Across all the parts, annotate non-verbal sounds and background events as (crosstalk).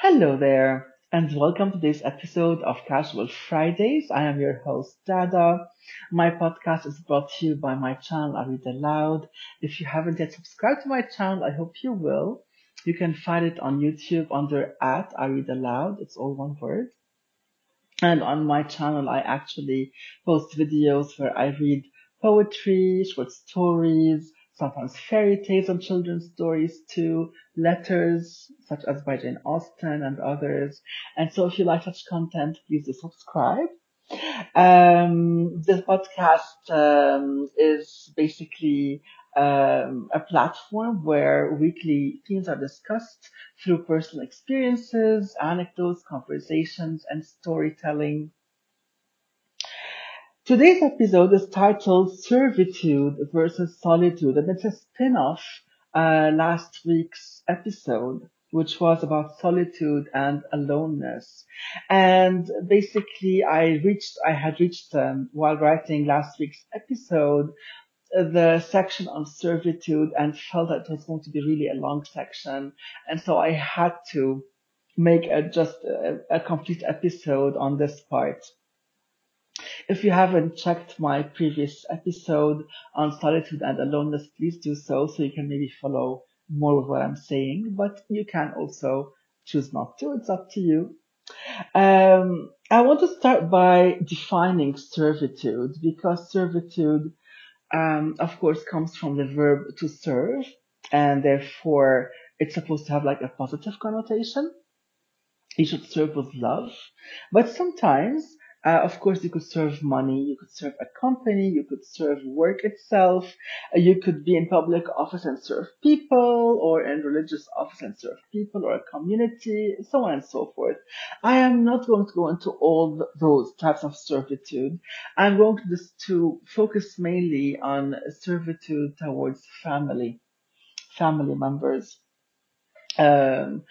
Hello there, and welcome to this episode of Casual Fridays. I am your host, Dada. My podcast is brought to you by my channel, I Read Aloud. If you haven't yet subscribed to my channel, I hope you will. You can find it on YouTube under at I Read Aloud. It's all one word. And on my channel, I actually post videos where I read poetry, short stories, sometimes fairy tales and children's stories too, letters such as by Jane Austen and others. And so if you like such content, please do subscribe. Um, this podcast um, is basically um, a platform where weekly themes are discussed through personal experiences, anecdotes, conversations, and storytelling. Today's episode is titled Servitude versus Solitude, and it's a spin-off uh, last week's episode, which was about solitude and aloneness. And basically, I reached, I had reached um, while writing last week's episode the section on servitude and felt that it was going to be really a long section. And so I had to make a, just a, a complete episode on this part. If you haven't checked my previous episode on solitude and aloneness, please do so so you can maybe follow more of what I'm saying, but you can also choose not to. It's up to you. Um, I want to start by defining servitude because servitude um, of course, comes from the verb to serve, and therefore it's supposed to have like a positive connotation. You should serve with love, but sometimes, uh, of course, you could serve money, you could serve a company, you could serve work itself, uh, you could be in public office and serve people, or in religious office and serve people, or a community, so on and so forth. I am not going to go into all those types of servitude. I'm going to to focus mainly on servitude towards family, family members um,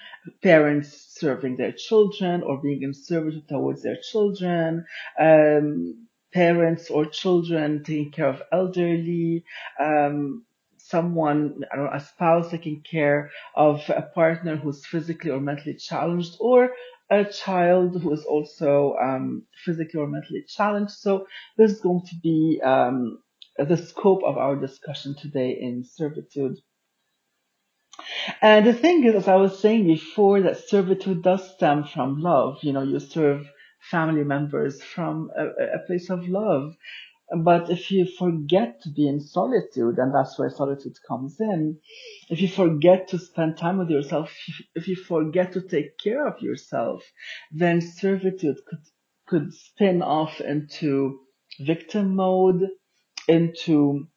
parents serving their children or being in service towards their children, um, parents or children taking care of elderly, um, someone, I don't know, a spouse taking care of a partner who's physically or mentally challenged, or a child who is also um, physically or mentally challenged. So this is going to be um, the scope of our discussion today in servitude. And the thing is, as I was saying before, that servitude does stem from love. You know, you serve family members from a, a place of love. But if you forget to be in solitude, and that's where solitude comes in, if you forget to spend time with yourself, if you forget to take care of yourself, then servitude could, could spin off into victim mode, into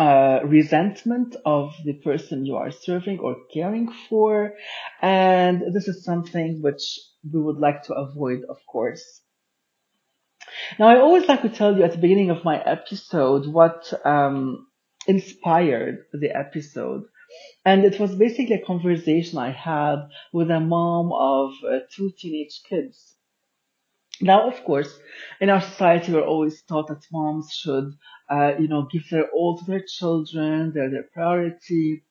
uh, resentment of the person you are serving or caring for. And this is something which we would like to avoid, of course. Now, I always like to tell you at the beginning of my episode what um, inspired the episode. And it was basically a conversation I had with a mom of uh, two teenage kids. Now, of course, in our society, we're always taught that moms should, uh, you know, give their all to their children, they're their priority.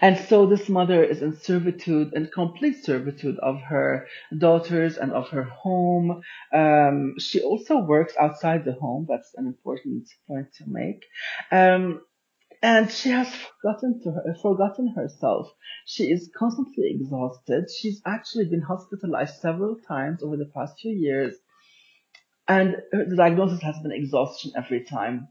And so this mother is in servitude, in complete servitude of her daughters and of her home. Um, she also works outside the home. That's an important point to make. Um, and she has forgotten to her, forgotten herself. She is constantly exhausted. She's actually been hospitalized several times over the past few years, and the diagnosis has been exhaustion every time.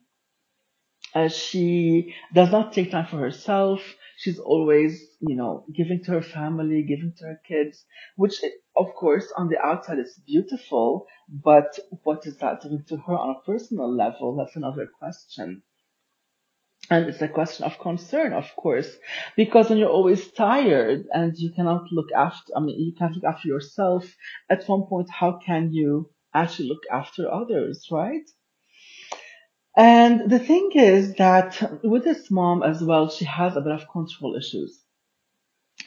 Uh, she does not take time for herself. She's always, you know, giving to her family, giving to her kids, which, of course, on the outside is beautiful, but what is that doing to her on a personal level? That's another question. And it's a question of concern, of course, because when you're always tired and you cannot look after, I mean, you can't look after yourself, at one point, how can you actually look after others, right? And the thing is that with this mom as well, she has a bit of control issues.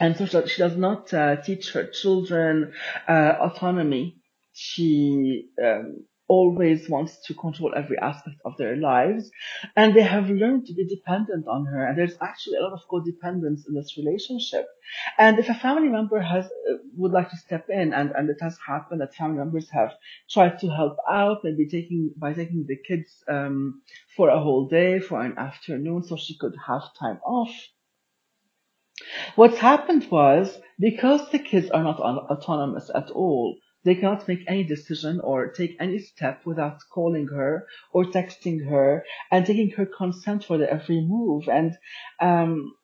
And so she does not uh, teach her children uh, autonomy. She um, always wants to control every aspect of their lives and they have learned to be dependent on her. And there's actually a lot of codependence in this relationship. And if a family member has uh, would like to step in and, and it has happened that family members have tried to help out maybe taking by taking the kids um, for a whole day for an afternoon so she could have time off. What's happened was because the kids are not autonomous at all, they cannot make any decision or take any step without calling her or texting her and taking her consent for their every move. And um,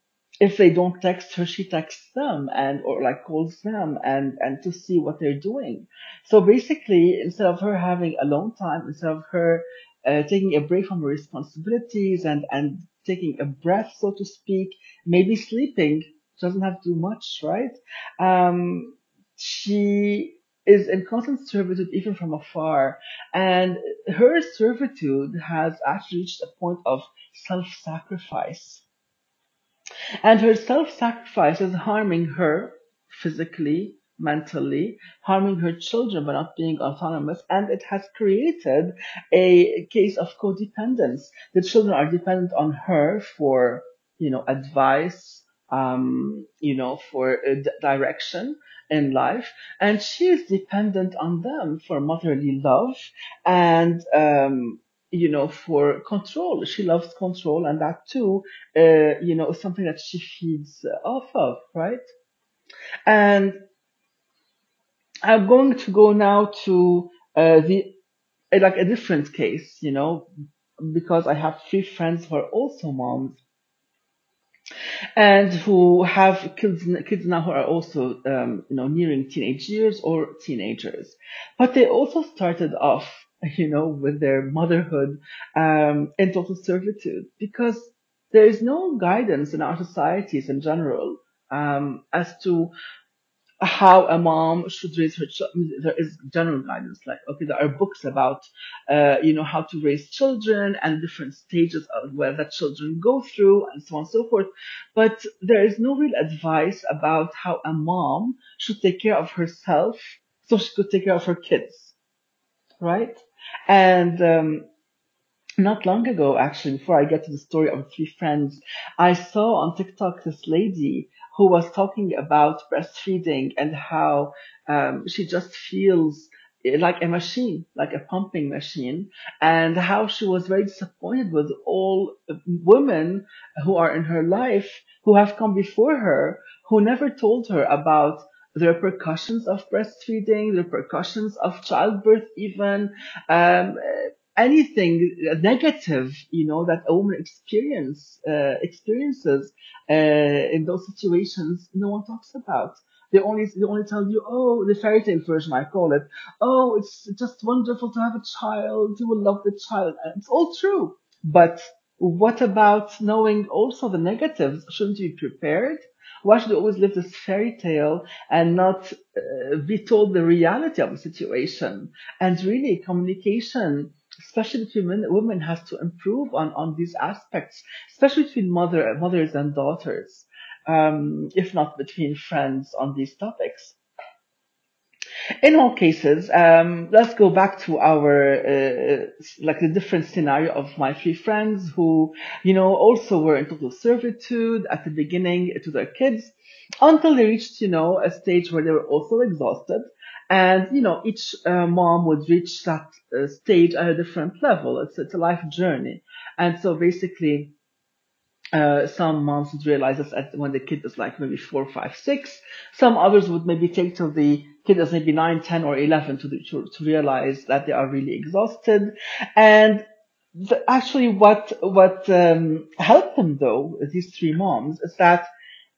if they don't text her, she texts them and or like calls them and and to see what they're doing. So basically, instead of her having alone time, instead of her uh, taking a break from her responsibilities and and taking a breath, so to speak, maybe sleeping, doesn't have to do much, right? Um, she is in constant servitude even from afar, and her servitude has actually reached a point of self-sacrifice. And her self-sacrifice is harming her physically, mentally, harming her children by not being autonomous, and it has created a case of codependence. The children are dependent on her for, you know, advice, um, you know, for uh, direction in life, and she is dependent on them for motherly love and um, you know for control. She loves control, and that too, uh, you know, is something that she feeds off of, right? And I'm going to go now to uh, the like a different case, you know, because I have three friends who are also moms and who have kids kids now who are also um, you know nearing teenage years or teenagers. But they also started off (laughs) you know with their motherhood um, in total servitude because there is no guidance in our societies in general um, as to how a mom should raise her child. There is general guidance, like okay, there are books about, uh, you know, how to raise children and different stages of where that children go through, and so on and so forth. But there is no real advice about how a mom should take care of herself so she could take care of her kids, right? And um, (laughs) not long ago, actually, before I get to the story of three friends, I saw on TikTok this lady who was talking about breastfeeding and how um, she just feels like a machine, like a pumping machine, and how she was very disappointed with all women who are in her life who have come before her who never told her about the repercussions of breastfeeding, the repercussions of childbirth, even um, anything negative, you know, that a woman experience uh, experiences uh, in those situations, no one talks about. They only they only tell you, oh, the fairy tale version, I call it. Oh, it's just wonderful to have a child. You will love the child. It's all true. But what about knowing also the negatives? Shouldn't you be prepared? Why should you always live this fairy tale and not uh, be told the reality of the situation? And really, communication especially between men, women has to improve on, on these aspects, especially between mother, mothers and daughters, um, if not between friends on these topics. In all cases, um, let's go back to our, uh, like the different scenario of my three friends who, you know, also were in total servitude at the beginning to their kids until they reached, you know, a stage where they were also exhausted and, you know, each uh, mom would reach that uh, stage at a different level. It's, it's a life journey. And so basically, uh, some moms would realize this at, when the kid is like maybe four, five, six. Some others would maybe take till the kid is maybe nine, ten, or 11 to, to, to realize that they are really exhausted. And the, actually what, what, um, helped them though, these three moms, is that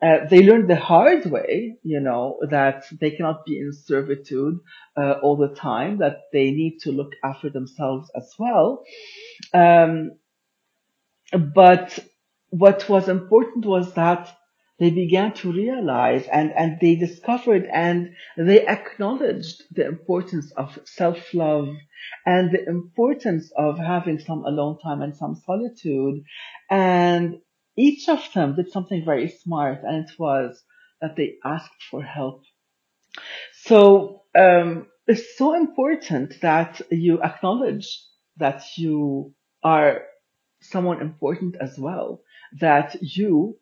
uh, they learned the hard way, you know, that they cannot be in servitude uh, all the time, that they need to look after themselves as well. Um, but what was important was that they began to realize and, and they discovered and they acknowledged the importance of self-love and the importance of having some alone time and some solitude and each of them did something very smart, and it was that they asked for help. So um, it's so important that you acknowledge that you are someone important as well, that you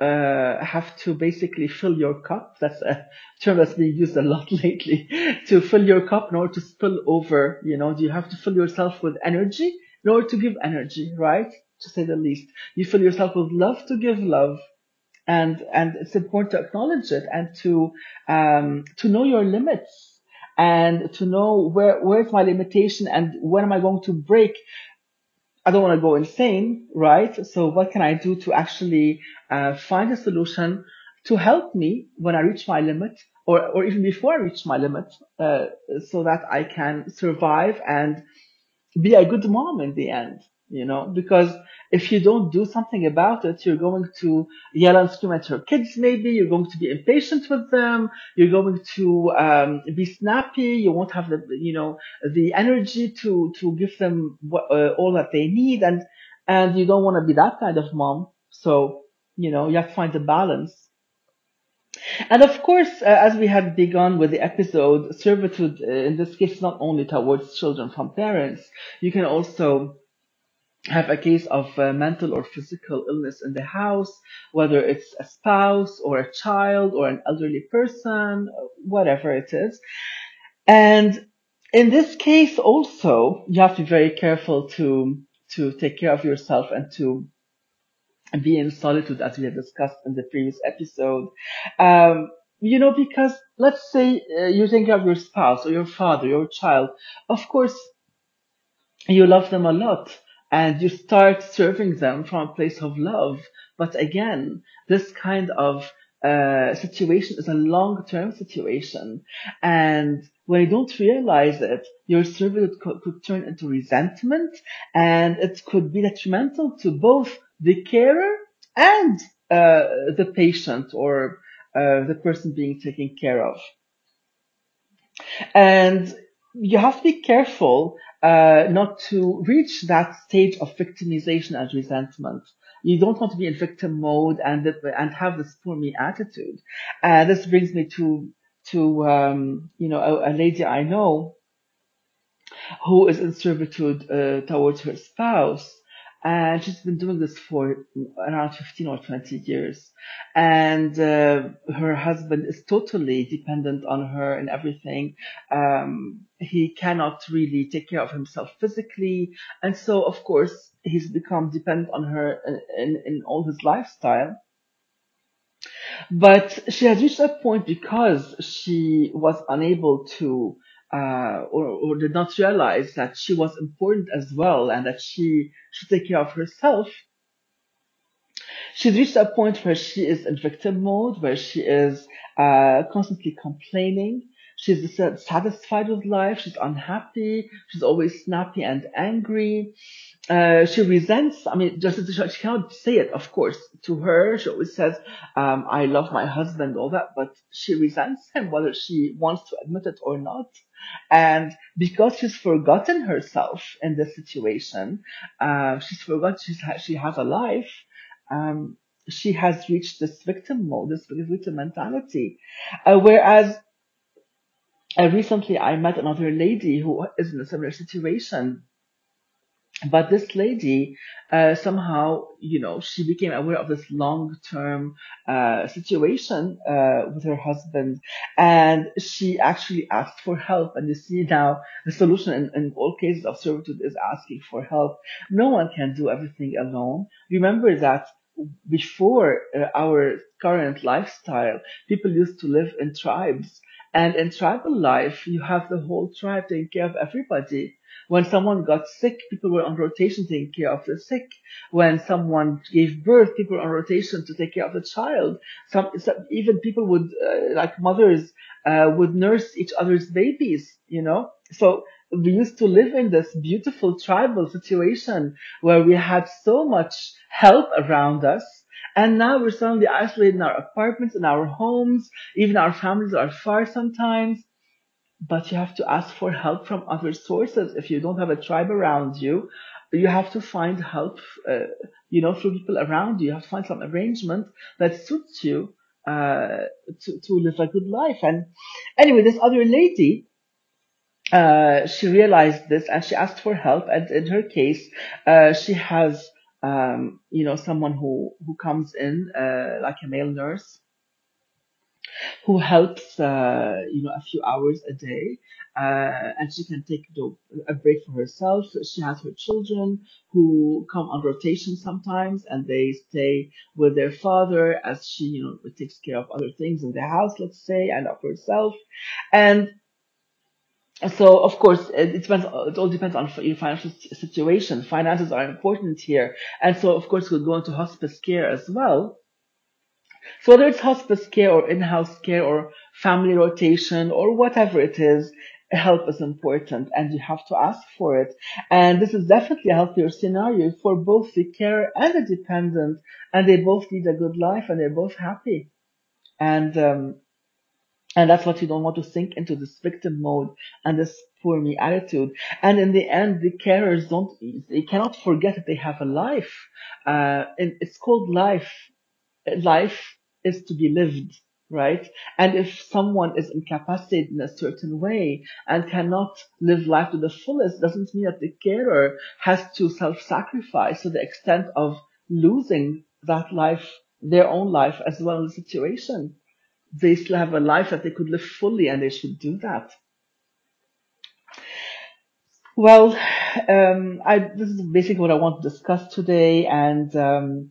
uh, have to basically fill your cup. That's a term that's being used a lot (laughs) lately. to fill your cup in order to spill over, you know, you have to fill yourself with energy in order to give energy, right? To say the least. You fill yourself with love to give love. And, and it's important to acknowledge it and to, um, to know your limits and to know where, where's my limitation and when am I going to break I don't want to go insane, right? So what can I do to actually uh, find a solution to help me when I reach my limit or, or even before I reach my limit, uh, so that I can survive and be a good mom in the end, you know, because if you don't do something about it, you're going to yell and scream at your kids, maybe you're going to be impatient with them. You're going to, um, be snappy. You won't have the, you know, the energy to, to give them uh, all that they need. And, and you don't want to be that kind of mom. So, you know, you have to find a balance. And of course, uh, as we had begun with the episode, servitude uh, in this case not only towards children from parents. You can also have a case of uh, mental or physical illness in the house, whether it's a spouse or a child or an elderly person, whatever it is. And in this case also, you have to be very careful to, to take care of yourself and to be in solitude as we had discussed in the previous episode. Um, you know, because let's say uh, you think of your spouse or your father, your child. Of course, you love them a lot and you start serving them from a place of love. But again, this kind of uh, situation is a long-term situation. And when you don't realize it, your service could, could turn into resentment and it could be detrimental to both the carer and uh, the patient or uh, the person being taken care of. And you have to be careful uh, not to reach that stage of victimization and resentment. You don't want to be in victim mode and and have this poor me attitude. Uh, this brings me to to um, you know a, a, lady I know who is in servitude uh, towards her spouse, and she's been doing this for around 15 or 20 years. And uh, her husband is totally dependent on her and everything. Um, he cannot really take care of himself physically. And so of course he's become dependent on her in, in, in all his lifestyle. But she has reached that point because she was unable to uh, or, or did not realize that she was important as well and that she should take care of herself, she's reached a point where she is in victim mode, where she is uh, constantly complaining. She's satisfied with life. She's unhappy. She's always snappy and angry. Uh, she resents, I mean, just she cannot say it, of course, to her. She always says, um, I love my husband, all that, but she resents him, whether she wants to admit it or not. And because she's forgotten herself in this situation, uh, she's forgotten she's ha- she has a life. Um, she has reached this victim mode, this victim mentality. Uh, whereas uh, recently I met another lady who is in a similar situation. But this lady uh, somehow you know she became aware of this long term uh, situation uh, with her husband. And she actually asked for help. And you see now the solution in, in all cases of servitude is asking for help. No one can do everything alone. Remember that before uh, our current lifestyle people used to live in tribes and in tribal life you have the whole tribe taking care of everybody when someone got sick, people were on rotation taking care of the sick. When someone gave birth, people were on rotation to take care of the child. Some, some even people would, uh, like mothers, uh, would nurse each other's babies, you know? So we used to live in this beautiful tribal situation where we had so much help around us. And now we're suddenly isolated in our apartments, in our homes, even our families are far sometimes but you have to ask for help from other sources. If you don't have a tribe around you, you have to find help, uh, you know, through people around you. You have to find some arrangement that suits you uh, to to live a good life. And anyway, this other lady, uh, she realized this and she asked for help. And in her case, uh, she has, um, you know, someone who, who comes in, uh, like a male nurse who helps, uh, you know, a few hours a day. Uh, and she can take a break for herself. She has her children who come on rotation sometimes and they stay with their father as she, you know, takes care of other things in the house, let's say, and of herself. And so of course it it depends it all depends on your financial situation. Finances are important here. And so of course we'll go into hospice care as well. So whether it's hospice care or in-house care or family rotation or whatever it is help is important and you have to ask for it. And this is definitely a healthier scenario for both the carer and the dependent and they both lead a good life and they're both happy. And um, and that's what you don't want to sink into this victim mode and this poor me attitude. And in the end, the carers don't, they cannot forget that they have a life. Uh, and it's called life. Life is to be lived, right? And if someone is incapacitated in a certain way and cannot live life to the fullest, doesn't mean that the carer has to self-sacrifice to the extent of losing that life, their own life as well as the situation they still have a life that they could live fully and they should do that. Well, um, I, this is basically what I want to discuss today and um,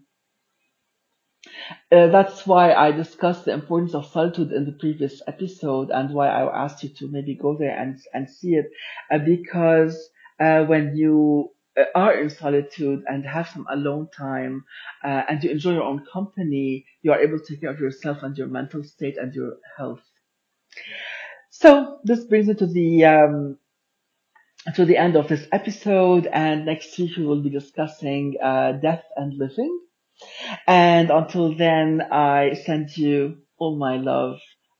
uh, that's why I discussed the importance of solitude in the previous episode and why I asked you to maybe go there and, and see it uh, because uh, when you are in solitude and have some alone time uh, and you enjoy your own company, you are able to take care of yourself and your mental state and your health. So this brings me to the um, to the end of this episode, and next week we will be discussing uh, death and living. And until then, I send you all my love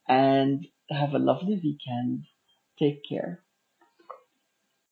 and have a lovely weekend. Take care.